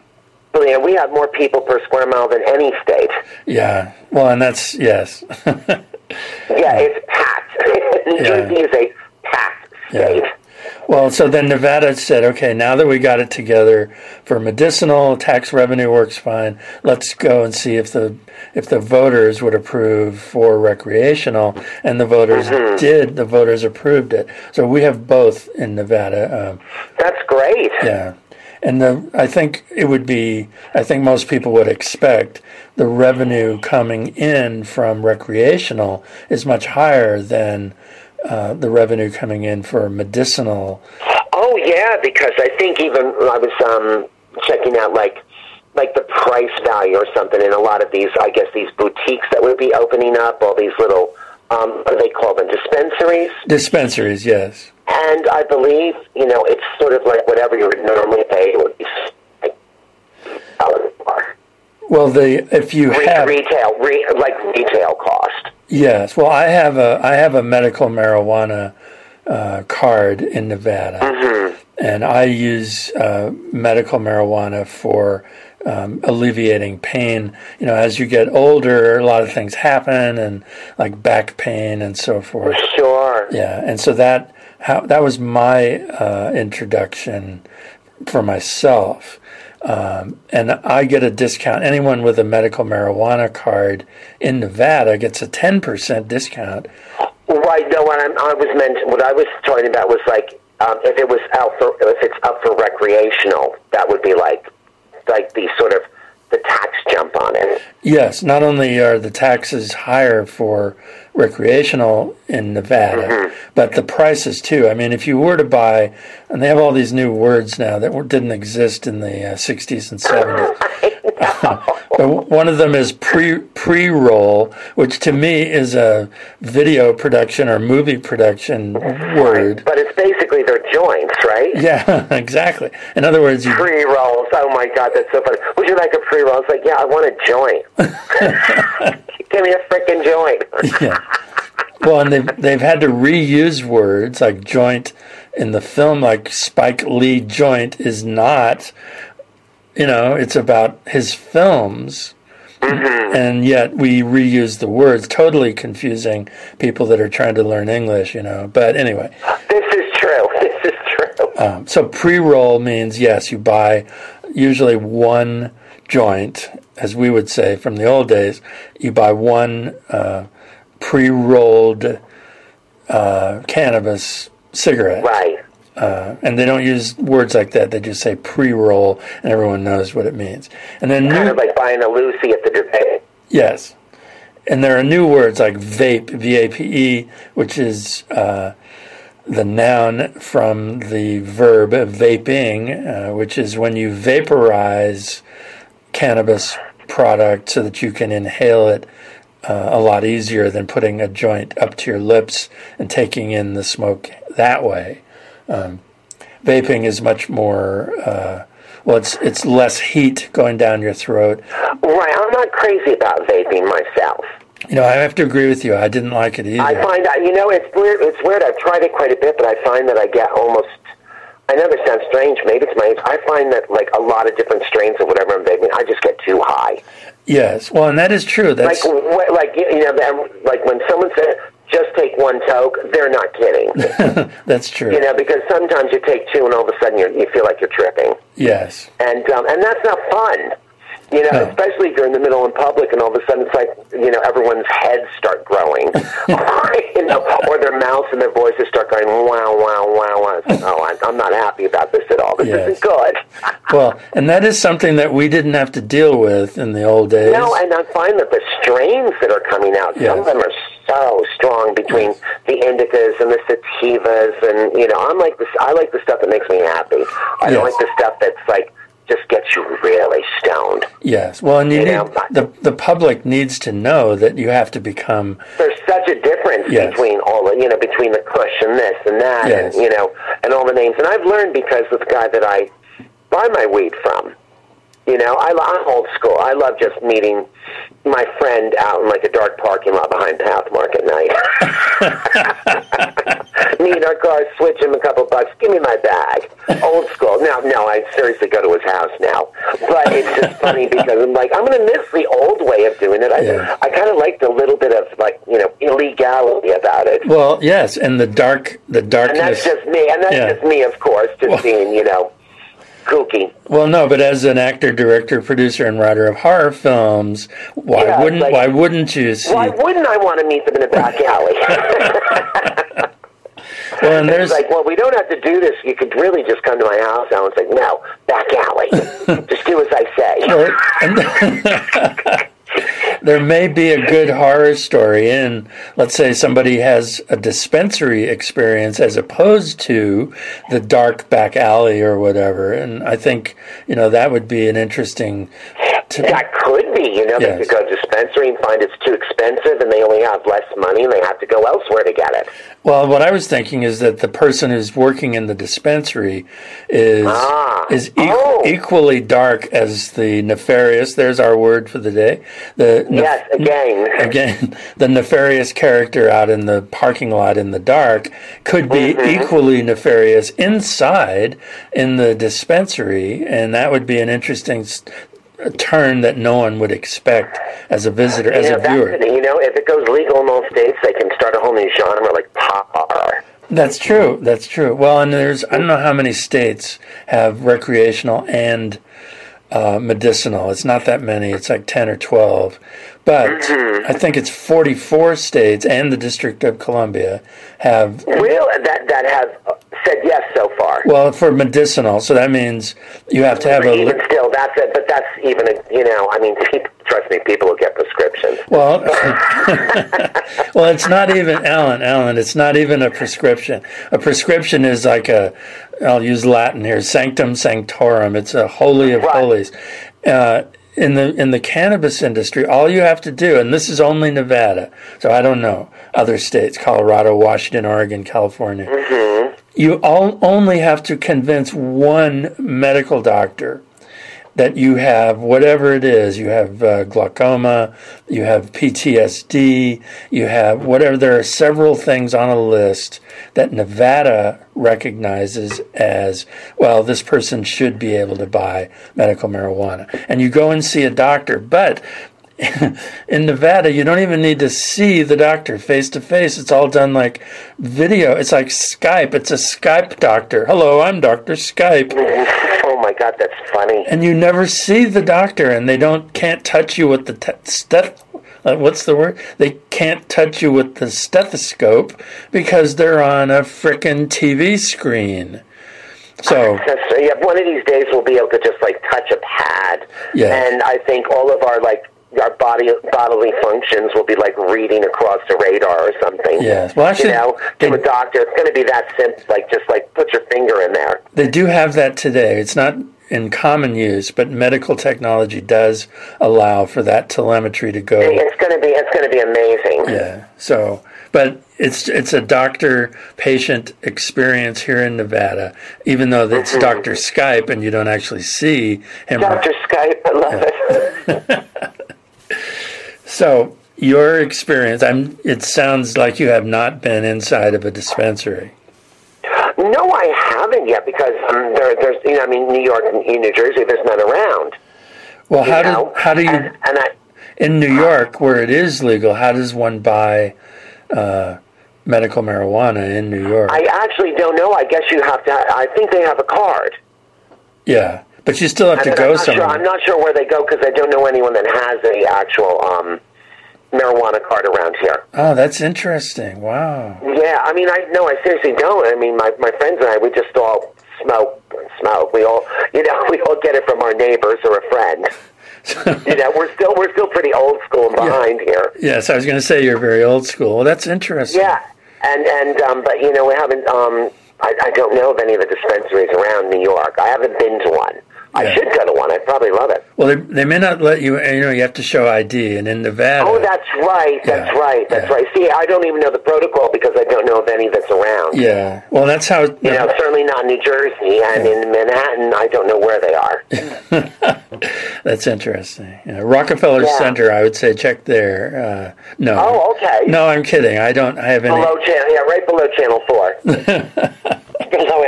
yeah, we have more people per square mile than any state. yeah. Well, and that's yes, Yeah, it's packed. New Yeah. Jersey is a packed state. Yeah. Well, so then Nevada said, okay, now that we got it together for medicinal, tax revenue works fine. Let's go and see if the if the voters would approve for recreational, and the voters did. The voters approved it. So we have both in Nevada. Um, That's great. yeah, and the I think it would be. I think most people would expect the revenue coming in from recreational is much higher than. Uh, the revenue coming in for medicinal Oh yeah, because I think even I was um, checking out like like the price value or something in a lot of these. I guess these boutiques that would be opening up, all these little um, what do they call them? Dispensaries. Dispensaries, yes. And I believe you know it's sort of like whatever you would normally pay it would be like dollars more. Well, the if you Re- have retail, re- like retail cost. Yes, well, I have a I have a medical marijuana uh, card in Nevada, and I use uh, medical marijuana for um, alleviating pain. You know, as you get older, a lot of things happen, and like back pain and so forth. Sure. Yeah, and so that how that was my uh, introduction for myself, um, and I get a discount. Anyone with a medical marijuana card in Nevada gets a ten percent discount. Right. No, what I'm, I was meant, what I was talking about was like um, if it was out for if it's up for recreational, that would be like like the sort of the tax jump on it. Yes, not only are the taxes higher for recreational in Nevada, but the prices too. I mean, if you were to buy, and they have all these new words now that didn't exist in the uh, 60s and 70s. But one of them is pre pre roll, which to me is a video production or movie production word. But it's basically their joints, right? Yeah, exactly. In other words, you, Pre rolls. Oh my god, that's so funny. Would you like a pre roll? It's like, yeah, I want a joint. Give me a freaking joint. yeah. Well, and they've they've had to reuse words like joint in the film, like Spike Lee joint is not. You know, it's about his films, mm-hmm. and yet we reuse the words, totally confusing people that are trying to learn English. You know, but anyway. This is true. This is true. Um, so pre-roll means yes, you buy usually one joint, as we would say from the old days. You buy one uh, pre-rolled uh, cannabis cigarette. Right. Uh, and they don't use words like that. They just say pre-roll, and everyone knows what it means. And then Kind new, of like buying a Lucy at the yes, and there are new words like vape, V-A-P-E, which is uh, the noun from the verb vaping, uh, which is when you vaporize cannabis product so that you can inhale it uh, a lot easier than putting a joint up to your lips and taking in the smoke that way. Um, vaping is much more uh, well. It's it's less heat going down your throat. Right. I'm not crazy about vaping myself. You know, I have to agree with you. I didn't like it either. I find that you know it's weird. It's weird. I've tried it quite a bit, but I find that I get almost. I know this sounds strange. Maybe it's my age. I find that like a lot of different strains of whatever I'm vaping, I just get too high. yes, well, and that is true. That's Like wh- like you know like when someone says just take one toke, they're not kidding. that's true. you know because sometimes you take two and all of a sudden you you feel like you're tripping, yes, and um, and that's not fun. You know, No. especially if you're in the middle in public, and all of a sudden it's like you know everyone's heads start growing, you know, or their mouths and their voices start going wow wow wow wow. Like, oh, I'm, not happy about this at all. This Yes. isn't good. well, and that is something that we didn't have to deal with in the old days. No, and I find that the strains that are coming out, some of them are so strong between the indicas and the sativas, and you know, I'm like this. I like the stuff that makes me happy. I don't like the stuff that's like just gets you really stoned. yes, well, and you, You need, know, the the public needs to know that you have to become There's such a difference Yes. between all the, you know, between the Kush and this and that, Yes. and you know, and all the names. And I've learned because of the guy that I buy my weed from. You know, I, I'm old school. I love just meeting my friend out in like a dark parking lot behind Pathmark at night. Me in our car, switch him a couple bucks, give me my bag. Old school. Now, no, I seriously go to his house now. But it's just funny because I'm like, I'm going to miss the old way of doing it. I, Yeah. I kind of liked a little bit of like, you know, illegality about it. well, yes, and the dark the dark And that's just me. And that's Yeah. just me, of course, just Well- being, you know, kooky. Well, no, but as an actor, director, producer, and writer of horror films, why Yeah, wouldn't like- why wouldn't you see? Why wouldn't I want to meet them in a back alley? well, and there's like, well, we don't have to do this. You could really just come to my house now and say, no, back alley. just do as I say. There may be a good horror story in, let's say, somebody has a dispensary experience as opposed to the dark back alley or whatever. And I think you know that would be an interesting. To, That could be, you know, Yes. they could go to dispensary and find it's too expensive and they only have less money and they have to go elsewhere to get it. Well, what I was thinking is that the person who's working in the dispensary is Ah. is equ- Oh. equally dark as the nefarious. There's our word for the day. The nef- Yes, again. again, the nefarious character out in the parking lot in the dark could be Mm-hmm. equally nefarious inside in the dispensary, and that would be an interesting turn that no one would expect as a visitor, as know, a viewer. you know, if it goes legal in all states, they can start a whole new genre like pop horror. That's true. That's true. Well, and there's I don't know how many states have recreational and uh, medicinal. It's not that many. It's like ten or twelve, but I think it's forty-four states and the District of Columbia have. Real that that have said yes so far. Well, for medicinal, so that means you have to have But a. even still, that's it. But that's even a, you know, I mean, people, trust me, people will get prescriptions. Well, well, it's not even Alan. Alan, it's not even a prescription. A prescription is like a. I'll use Latin here. Sanctum sanctorum. It's a holy of Right. holies. Uh, in the in the cannabis industry, all you have to do, and this is only Nevada, so I don't know other states: Colorado, Washington, Oregon, California. You all only have to convince one medical doctor that you have whatever it is. You have uh, glaucoma you have PTSD you have whatever. There are several things on a list that Nevada recognizes as well this person should be able to buy medical marijuana. And you go and see a doctor but in Nevada, you don't even need to see the doctor face to face. It's all done like video. It's like Skype. It's a Skype doctor. Hello, I'm Doctor Skype. Oh my God, that's funny. And you never see the doctor, and they don't can't touch you with the te- steth. Uh, what's the word? They can't touch you with the stethoscope because they're on a frickin' TV screen. So yeah, one of these days we'll be able to just like touch a pad, Yeah. and I think all of our like our body bodily functions will be like reading across the radar or something. Yes. Well, actually, you know, to a doctor, it's going to be that simple. Like just like put your finger in there. They do have that today. It's not in common use, but medical technology does allow for that telemetry to go. It's going to be it's going to be amazing. Yeah. So, but it's it's a doctor patient experience here in Nevada, even though it's Mm-hmm. Doctor Skype and you don't actually see him. Doctor Skype, I love it. So your experience, I'm. It sounds like you have not been inside of a dispensary. no, I haven't yet because um, there, there's you know I mean New York and New Jersey, there's none around. Well, how know? do how do you and, and I in New York where it is legal? How does one buy uh, medical marijuana in New York? I actually don't know. I guess you have to. I think they have a card. yeah, but you still have to go I'm not sure. somewhere. I'm not sure where they go because I don't know anyone that has a actual um, marijuana card around here. Oh, that's interesting. Wow. Yeah, I mean, I no, I seriously don't. I mean, my my friends and I, we just all smoke, smoke. We all, you know, we all get it from our neighbors or a friend. you know, we're still we're still pretty old school and behind here. Yes, I was going to say you're very old school. Well, that's interesting. Yeah, and and um, but you know, we haven't. Um, I, I don't know of any of the dispensaries around New York. I haven't been to one. I Yeah. should go to one. I'd probably love it. Well, they, they may not let you. You know, you have to show ID, and in Nevada. Oh, that's right. That's Yeah, right. That's yeah. right. See, I don't even know the protocol because I don't know of any that's around. Yeah. Well, that's how. You know, certainly not in New Jersey and in Manhattan. I don't know where they are. That's interesting. Rockefeller. Center, I would say check there. Uh, no. Oh, okay. No, I'm kidding. I don't. I have any. Below channel, yeah, right below Channel Four.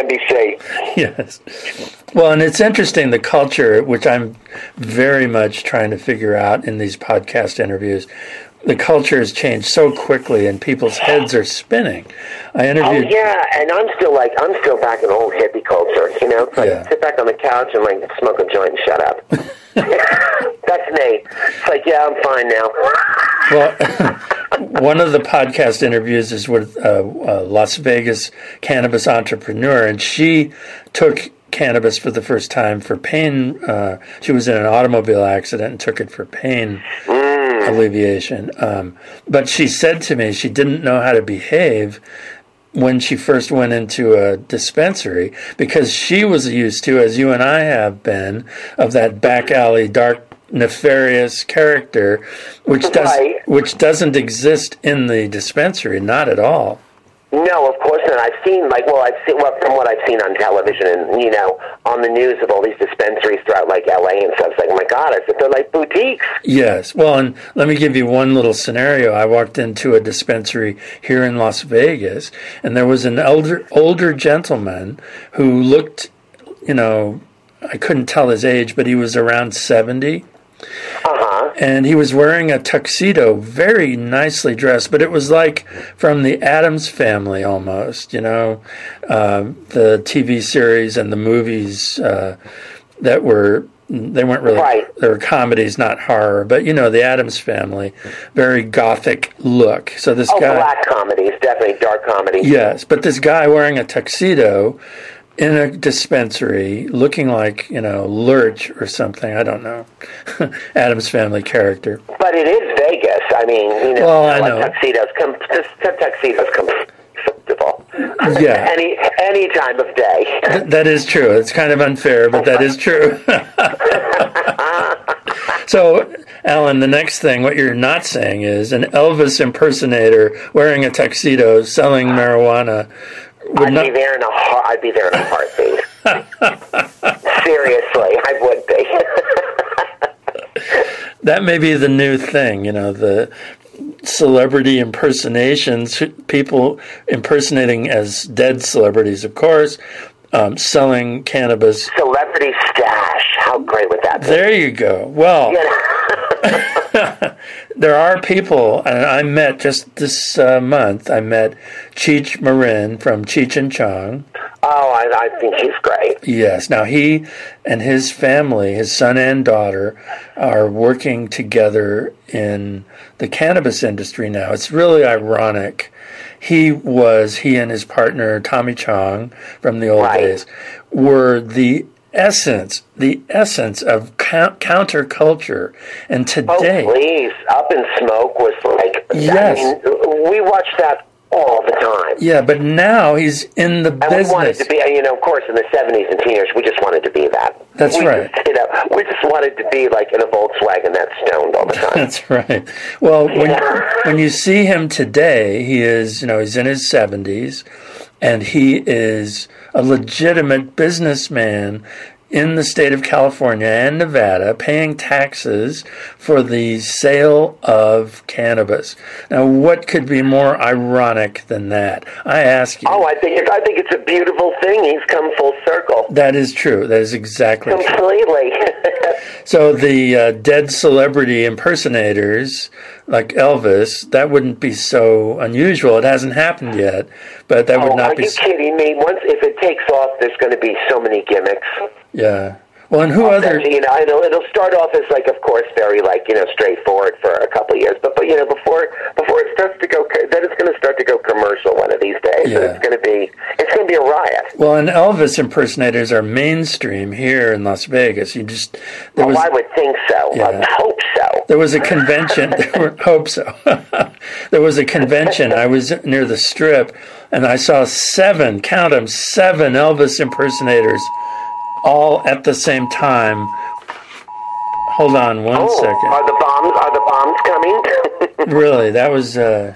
NBC. yes. Well, and it's interesting the culture, which I'm very much trying to figure out in these podcast interviews. The culture has changed so quickly, and people's heads are spinning. I oh, interviewed. Oh yeah, and I'm still like I'm still back in old hippie culture. You know, it's like Yeah. sit back on the couch and like smoke a joint and shut up. That's me. It's like yeah, I'm fine now. Well, one of the podcast interviews is with a, a Las Vegas cannabis entrepreneur, and she took cannabis for the first time for pain. Uh, she was in an automobile accident and took it for pain mm. Alleviation. Um, but she said to me she didn't know how to behave when she first went into a dispensary because she was used to, as you and I have been, of that back alley dark nefarious character which does Right. which doesn't exist in the dispensary not at all No, of course not. I've seen like well, I've seen well, from what I've seen on television and you know on the news of all these dispensaries throughout like L.A. and stuff. It's like, oh my God, I said they're like boutiques. Yes. Well, and let me give you one little scenario. I walked into a dispensary here in Las Vegas, and there was an elder, older gentleman who looked, you know, I couldn't tell his age, but he was around 70. Uh huh. And he was wearing a tuxedo, very nicely dressed, but it was like from the Addams family almost, you know, uh, the TV series and the movies uh, that were they weren't really Right. they were comedies, not horror, but you know the Addams family, very gothic look. So this guy. Oh, guy, black comedies, definitely dark comedy. yes, but this guy wearing a tuxedo in a dispensary, looking like you know Lurch or something. I don't know, Addams family character. But it is Vegas. I mean, you know, Well, I know. tuxedos. Com- tuxedos comfortable. Yeah. any any time of day. Th- That is true. It's kind of unfair, but that is true. so, Alan, the next thing, what you're not saying is an Elvis impersonator wearing a tuxedo selling marijuana I'd not. be there in a heart. I'd be there in a heartbeat. Seriously, I would be. That may be the new thing, you know, the celebrity impersonations, people impersonating as dead celebrities, of course, um, selling cannabis. Celebrity stash. How great would that be? There you go. Well, You know? There are people, and I met just this uh, month. I met Cheech Marin from Cheech and Chong. Oh, I, I think he's great. Yes. Now he and his family, his son and daughter, are working together in the cannabis industry now. It's really ironic. He was he and his partner Tommy Chong from the old Right. days were the essence, the essence of cou- counterculture. And today, Oh, today, please. Up in Smoke was like, Yes. I mean, we watched that all the time. yeah, but now he's in the And we wanted business. to be, uh, you know, of course, in the 70s and teen years, we just wanted to be that. That's we right. Just, you know, we just wanted to be like in a Volkswagen that's stoned all the time. That's right. Well, when when you see him today, he is, you know, he's in his 70s and he is a legitimate businessman in the state of California and Nevada paying taxes for the sale of cannabis. Now, what could be more ironic than that? I ask you. oh, I think it's, I think it's a beautiful thing. He's come full circle. That is true. That is exactly true. Completely. So the uh, dead celebrity impersonators, like Elvis, that wouldn't be so unusual. It hasn't happened yet, but that would oh, not are be. you kidding me? Once, if it takes off, there's going to be so many gimmicks. Yeah. Well, and who other? You know, it'll, it'll start off as like, of course, very like you know straightforward for a couple of years, but but you know before before it starts to go, then it's going to start to go commercial one of these days. Yeah. It's going to be it's going to be a riot. Well, and Elvis impersonators are mainstream here in Las Vegas. You just there Oh, was I would think so. Yeah. I hope so. there was a convention. there were, hope so. there was a convention. I was near the Strip, and I saw seven. Count them, seven Elvis impersonators, all at the same time. Hold on one Oh, second. are the bombs? Are the bombs coming? Really, that was uh,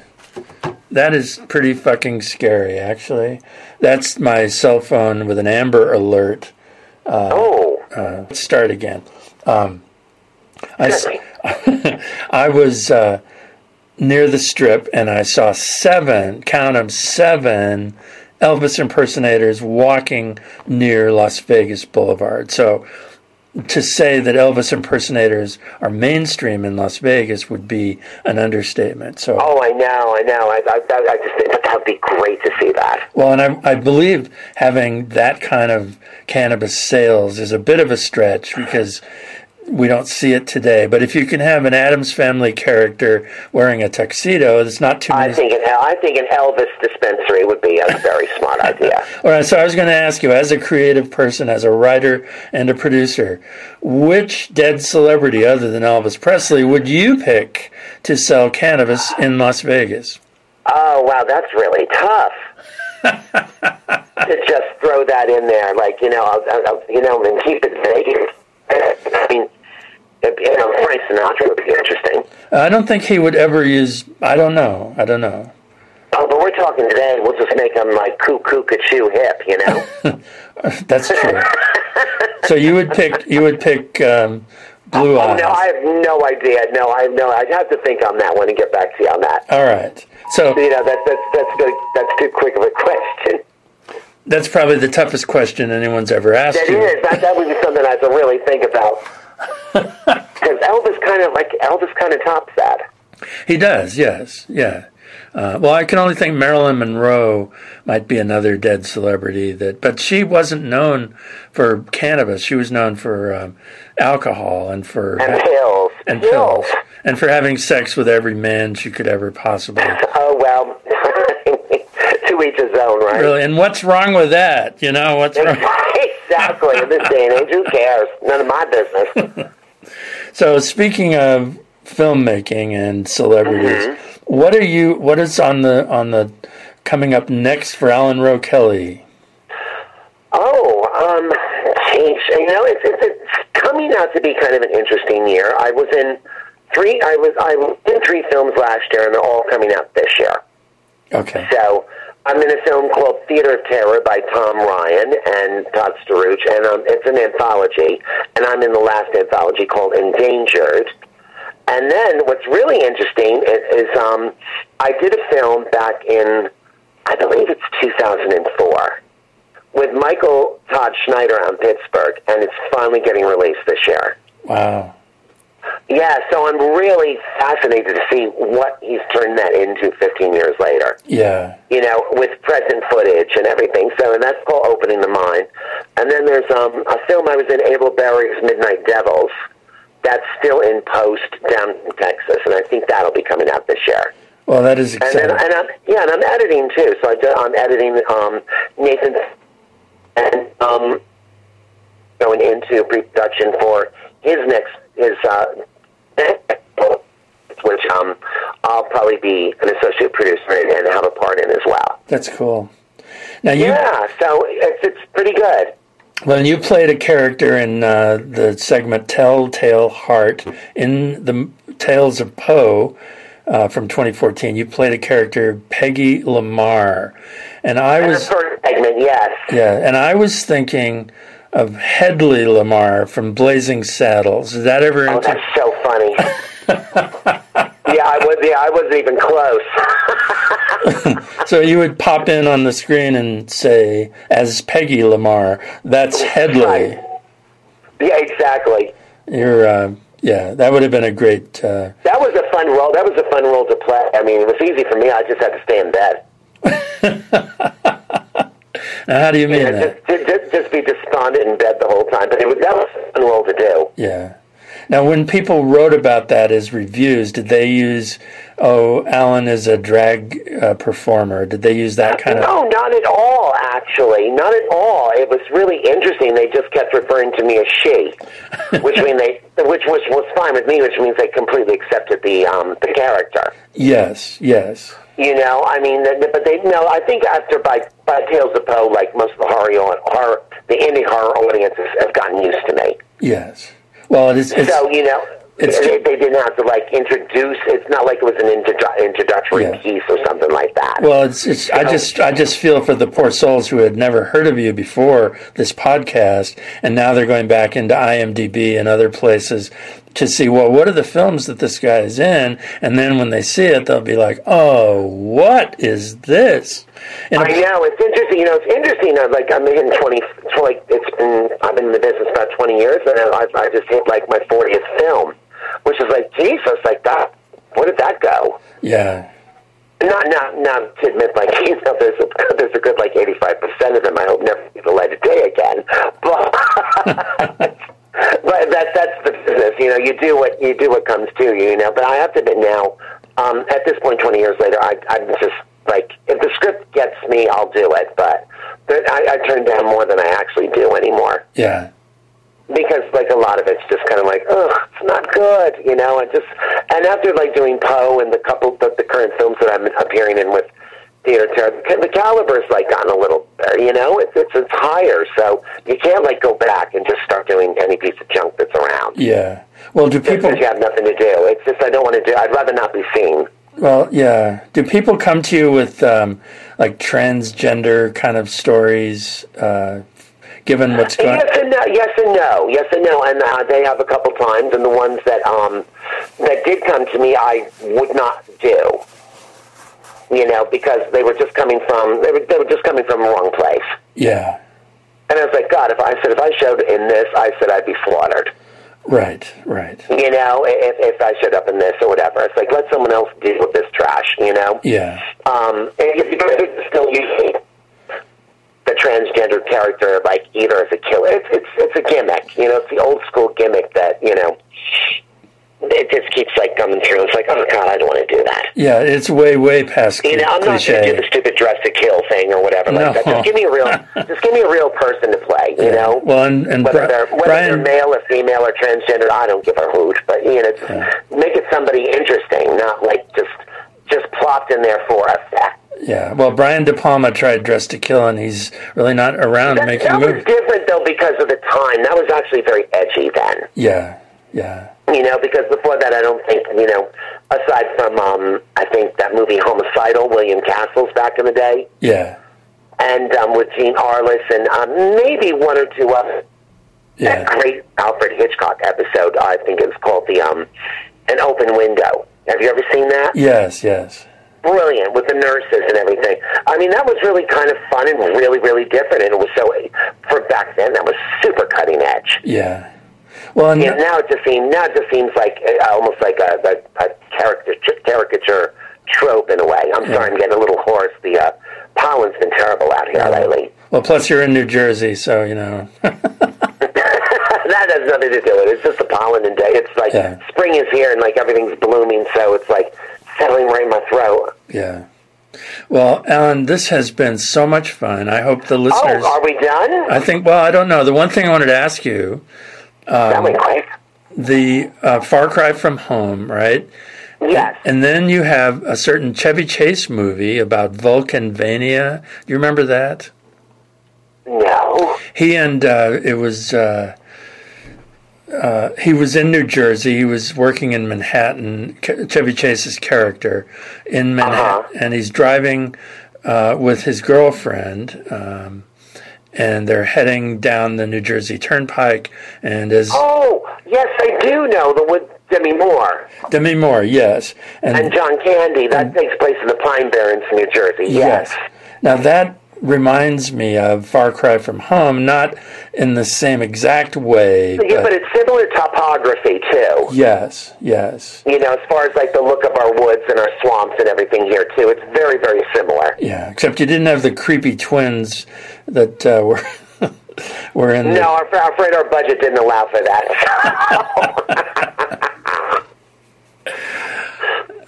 that is pretty fucking scary. Actually, that's my cell phone with an Amber Alert. oh, Uh, let's start again. Um, I? I was uh, near the strip and I saw seven, count them, seven Elvis impersonators walking near Las Vegas Boulevard. So to say that Elvis impersonators are mainstream in Las Vegas would be an understatement. So. oh, I know, I know. I, I, I I just that would be great to see that. Well, and I, I believe having that kind of cannabis sales is a bit of a stretch because we don't see it today. But if you can have an Addams Family character wearing a tuxedo, it's not too I think an I think an Elvis dispensary would be a very smart idea. All right, so I was going to ask you, as a creative person, as a writer and a producer, which dead celebrity other than Elvis Presley would you pick to sell cannabis in Las Vegas? Oh wow, that's really tough. to just throw that in there, like you know, I'll, I'll, you know, and keep it vague. I mean, you know, Frank Sinatra would be interesting. I don't think he would ever use. I don't know. I don't know. Oh, but we're talking today. We'll just make him like cuckoo, choo hip, you know. That's true. so you would pick you would pick um, Blue oh Eyes. no, I have no idea. No, I no, I'd have to think on that one and get back to you on that. All right. So You know, that that's that's too, that's too quick of a question. that's probably the toughest question anyone's ever asked That you. is that that would be something I have to really think about. Because Elvis kind of like Elvis kind of tops that. He does. Yes. Yeah. Uh, well, I can only think Marilyn Monroe might be another dead celebrity that, but she wasn't known for cannabis. She was known for um, alcohol and for And pills. and pills and for having sex with every man she could ever possibly. Oh well, to each his own, right? Really, and what's wrong with that? You know, what's wrong? Exactly. In this day and age, who cares? None of my business. So speaking of filmmaking and celebrities, Mm-hmm. what are you? What is on the on the coming up next for Alan Rowe Kelly? Oh, um, geez, you know, it's, it's it's coming out to be kind of an interesting year. I was in three. I was I was in three films last year, and they're all coming out this year. Okay, So I'm in a film called Theater Terror by Tom Ryan and Todd Staruch, and um, it's an anthology. And I'm in the last anthology called Endangered. And then what's really interesting is, is um, I did a film back in, I believe it's 2004, with Michael Todd Schneider on Pittsburgh, and it's finally getting released this year. wow. Yeah, so I'm really fascinated to see what he's turned that into 15 years later. Yeah. You know, with present footage and everything. So, and that's called Opening the Mind. And then there's um, a film I was in, Abel Berry's Midnight Devils. That's still in post down in Texas, and I think that'll be coming out this year. Well, that is And exciting. then, and I'm yeah, and I'm editing too. So I do, I'm editing um, Nathan and um, going into pre-production for his next his uh, which um, I'll probably be an associate producer and, and have a part in as well. That's cool. Now you Yeah, so it's it's pretty good. well you played a character in uh, the segment Telltale Heart in the Tales of Poe uh, from 2014. You played a character Peggy Lamar, and I was segment, yes. yeah, and I was thinking of Hedley Lamarr from Blazing Saddles. Is that ever? Oh, into- that's so funny. yeah, I was. Yeah, I wasn't even close. So you would pop in on the screen and say, as Peggy Lamar, that's Hedley. Right. yeah, exactly. You're, uh, yeah, that would have been a great. Uh, That was a fun role. That was a fun role to play. I mean, it was easy for me. I just had to stay in bed. how do you mean that? just, just, just be despondent in bed the whole time. But it was, that was a fun role to do. Yeah. Now, when people wrote about that as reviews, did they use, "Oh, Alan is a drag uh, performer"? Did they use that kind of? No, not at all. Actually, not at all. It was really interesting. They just kept referring to me as she, which mean they, which was was fine with me. Which means they completely accepted the um the character. Yes, yes, You know, I mean, but they no. I think after by by Tales of Poe, like most of the horror, horror the indie horror audiences have gotten used to me. yes. Well, it is. It's, so you know, it's they, they didn't have to like introduce. It's not like it was an introdu- introductory Yeah. piece or something like that. Well, it's it's. I just I just feel for the poor souls who had never heard of you before this podcast, and now they're going back into IMDb and other places to see well, what are the films that this guy is in, and then when they see it, they'll be like, oh, what is this? And I know it's interesting. You know, it's interesting. uh, Like I'm in twenty. so, Like it's been. I've been in the business about twenty years, and I, I just hit like my fortieth film, which is like Jesus. Like that. Where did that go? yeah, Not, not, not to admit, like you know, there's a, there's a good like eighty five percent of them. I hope never see the light of day again. But. But that that's the business, you know. You do what you do what comes to you, you know. But I have to admit now, um, at this point, twenty years later, I, I'm just like, if the script gets me, I'll do it. But I, I turn down more than I actually do anymore yeah, because, like, a lot of it's just kind of like, ugh, it's not good, you know. And just and after like doing Poe and the couple the, the current films that I'm appearing in with theater the caliber's like gotten a little better, you know. It's it's it's higher, so you can't like go back and just start doing any piece of junk that's around. yeah. Well, do people? Because you have nothing to do. It's just I don't want to do. I'd rather not be seen. Well, yeah. Do people come to you with um, like transgender kind of stories, uh, given what's going? Yes and no. Yes and no. Yes and no. And uh, they have a couple times, and the ones that um that did come to me, I would not do. You know, because they were just coming from they were, they were just coming from the wrong place. Yeah, And I was like, God, if I said if I showed in this, I said I'd be slaughtered. right, right. You know, if if I showed up in this or whatever, it's like let someone else deal with this trash. You know. Yeah, Um, and you you still using the transgender character like either as a killer. It's it's it's a gimmick, you know. It's the old school gimmick that you know. It just keeps like coming through. It's like, oh god, I don't want to do that. yeah. It's way, way past You know, I'm not going to do the stupid dress to kill thing or whatever No. like that. Just give me a real, just give me a real person to play. You know, Well, and, and whether Bri- they're whether Brian, they're male or female or transgender, I don't give a hoot. But you know, just make it somebody interesting, not like just just plopped in there for effect. yeah. Well, Brian De Palma tried Dress to Kill, and he's really not around That, making that was movies. different though because of the time. That was actually very edgy then. Yeah, yeah, You know, because before that, I don't think you know. Aside from, um, I think that movie Homicidal, William Castle's back in the day, yeah, and um, with Jean Arless, and um, maybe one or two others. That yeah. great Alfred Hitchcock episode, I think it's called the um, An Open Window. Have you ever seen that? Yes, yes. Brilliant with the nurses and everything. I mean, that was really kind of fun and really, really different. And it was so for back then, that was super cutting edge. Yeah. Well, and Yeah, now it just seems now it just seems like uh, almost like a, a, a caricature, caricature trope in a way. I'm sorry, I'm getting a little hoarse. The uh, pollen's been terrible out here lately. well, plus you're in New Jersey, so you know. that has nothing to do with it. It's just the pollen and day. It's like Yeah. spring is here and like everything's blooming, so it's like settling right in my throat. yeah. Well, Alan, this has been so much fun. I hope the listeners. Oh, are we done? I think. Well, I don't know. The one thing I wanted to ask you, quick. the uh, Far Cry from Home, right? Yes. And then you have a certain Chevy Chase movie about Valkenvania. Do you remember that? No. He and uh, it was uh, uh, he was in New Jersey. He was working in Manhattan. Chevy Chase's character in Manhattan, and he's driving uh, with his girlfriend. Um, and they're heading down the New Jersey Turnpike, and as Oh, yes, I do know the with Demi Moore Demi Moore, yes, and John Candy. That takes place in the Pine Barrens, New Jersey. Yes. Now that reminds me of Far Cry from Home, not in the same exact way, Yeah, but, but it's similar topography too. yes, yes, You know, as far as like the look of our woods and our swamps and everything here too, it's very, very similar. yeah. Except you didn't have the creepy twins that uh, were were in. No, I'm I'm afraid our budget didn't allow for that.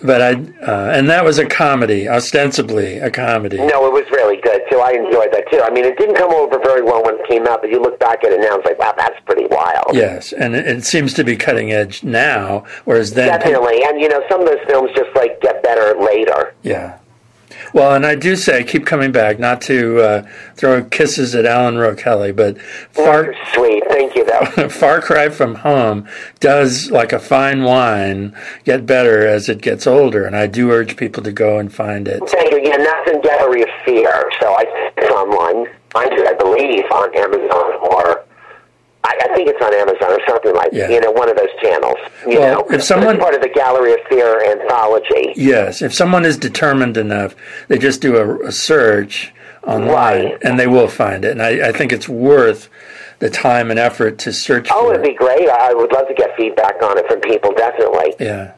But I uh, and that was a comedy, ostensibly a comedy. no, it was really good too. I enjoyed that too. I mean, it didn't come over very well when it came out, but you look back at it now, it's like, wow, that's pretty wild. Yes, and it, it seems to be cutting edge now, whereas then people- Definitely, and you know, some of those films just like get better later. Yeah. Well, and I do say, I keep coming back, not to uh, throw kisses at Alan Rowe but Far, sweet, thank you. Far Cry from Home does, like a fine wine, get better as it gets older, and I do urge people to go and find it. thank you. Yeah, that's in Gallery of Fear, so I. Find it, I believe, on Amazon or. I, I think it's on Amazon or something like Yeah. you know one of those channels. You Well, know, if someone- part of the Gallery of Fear anthology. Yes, if someone is determined enough, they just do a, a search online, Right. and they will find it. And I, I think it's worth the time and effort to search Oh, for it'd it. be great. I would love to get feedback on it from people. Definitely. Yeah.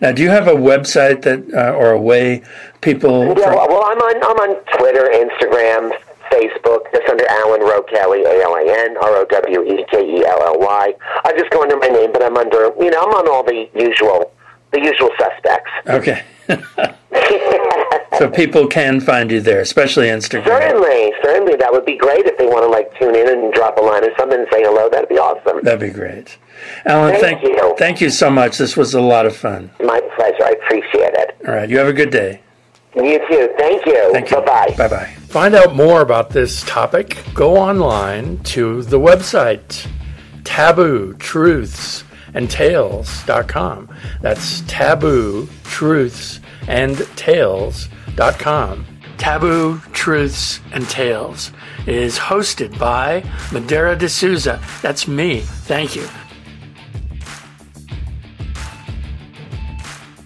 Now, do you have a website that, uh, or a way people? Yeah, well, I'm on I'm on Twitter, Instagram, Facebook, just under Alan Rowe Kelly, A L A N R O W E K E L L Y. I just go under my name, but I'm under you know I'm on all the usual the usual suspects. Okay. so people can find you there, especially Instagram. certainly, certainly, that would be great if they want to like tune in and drop a line or something and say hello. That'd be awesome. That'd be great. Alan, Thank thank, you. thank you so much. This was a lot of fun. My pleasure. I appreciate it. All right. You have a good day. You too. Thank you. Thank you. Bye bye. Bye bye. Find out more about this topic. Go online to the website taboo truths and tales.com. That's taboo truths and tales.com. Taboo Truths and Tales is hosted by Madeira DeSouza. That's me. Thank you.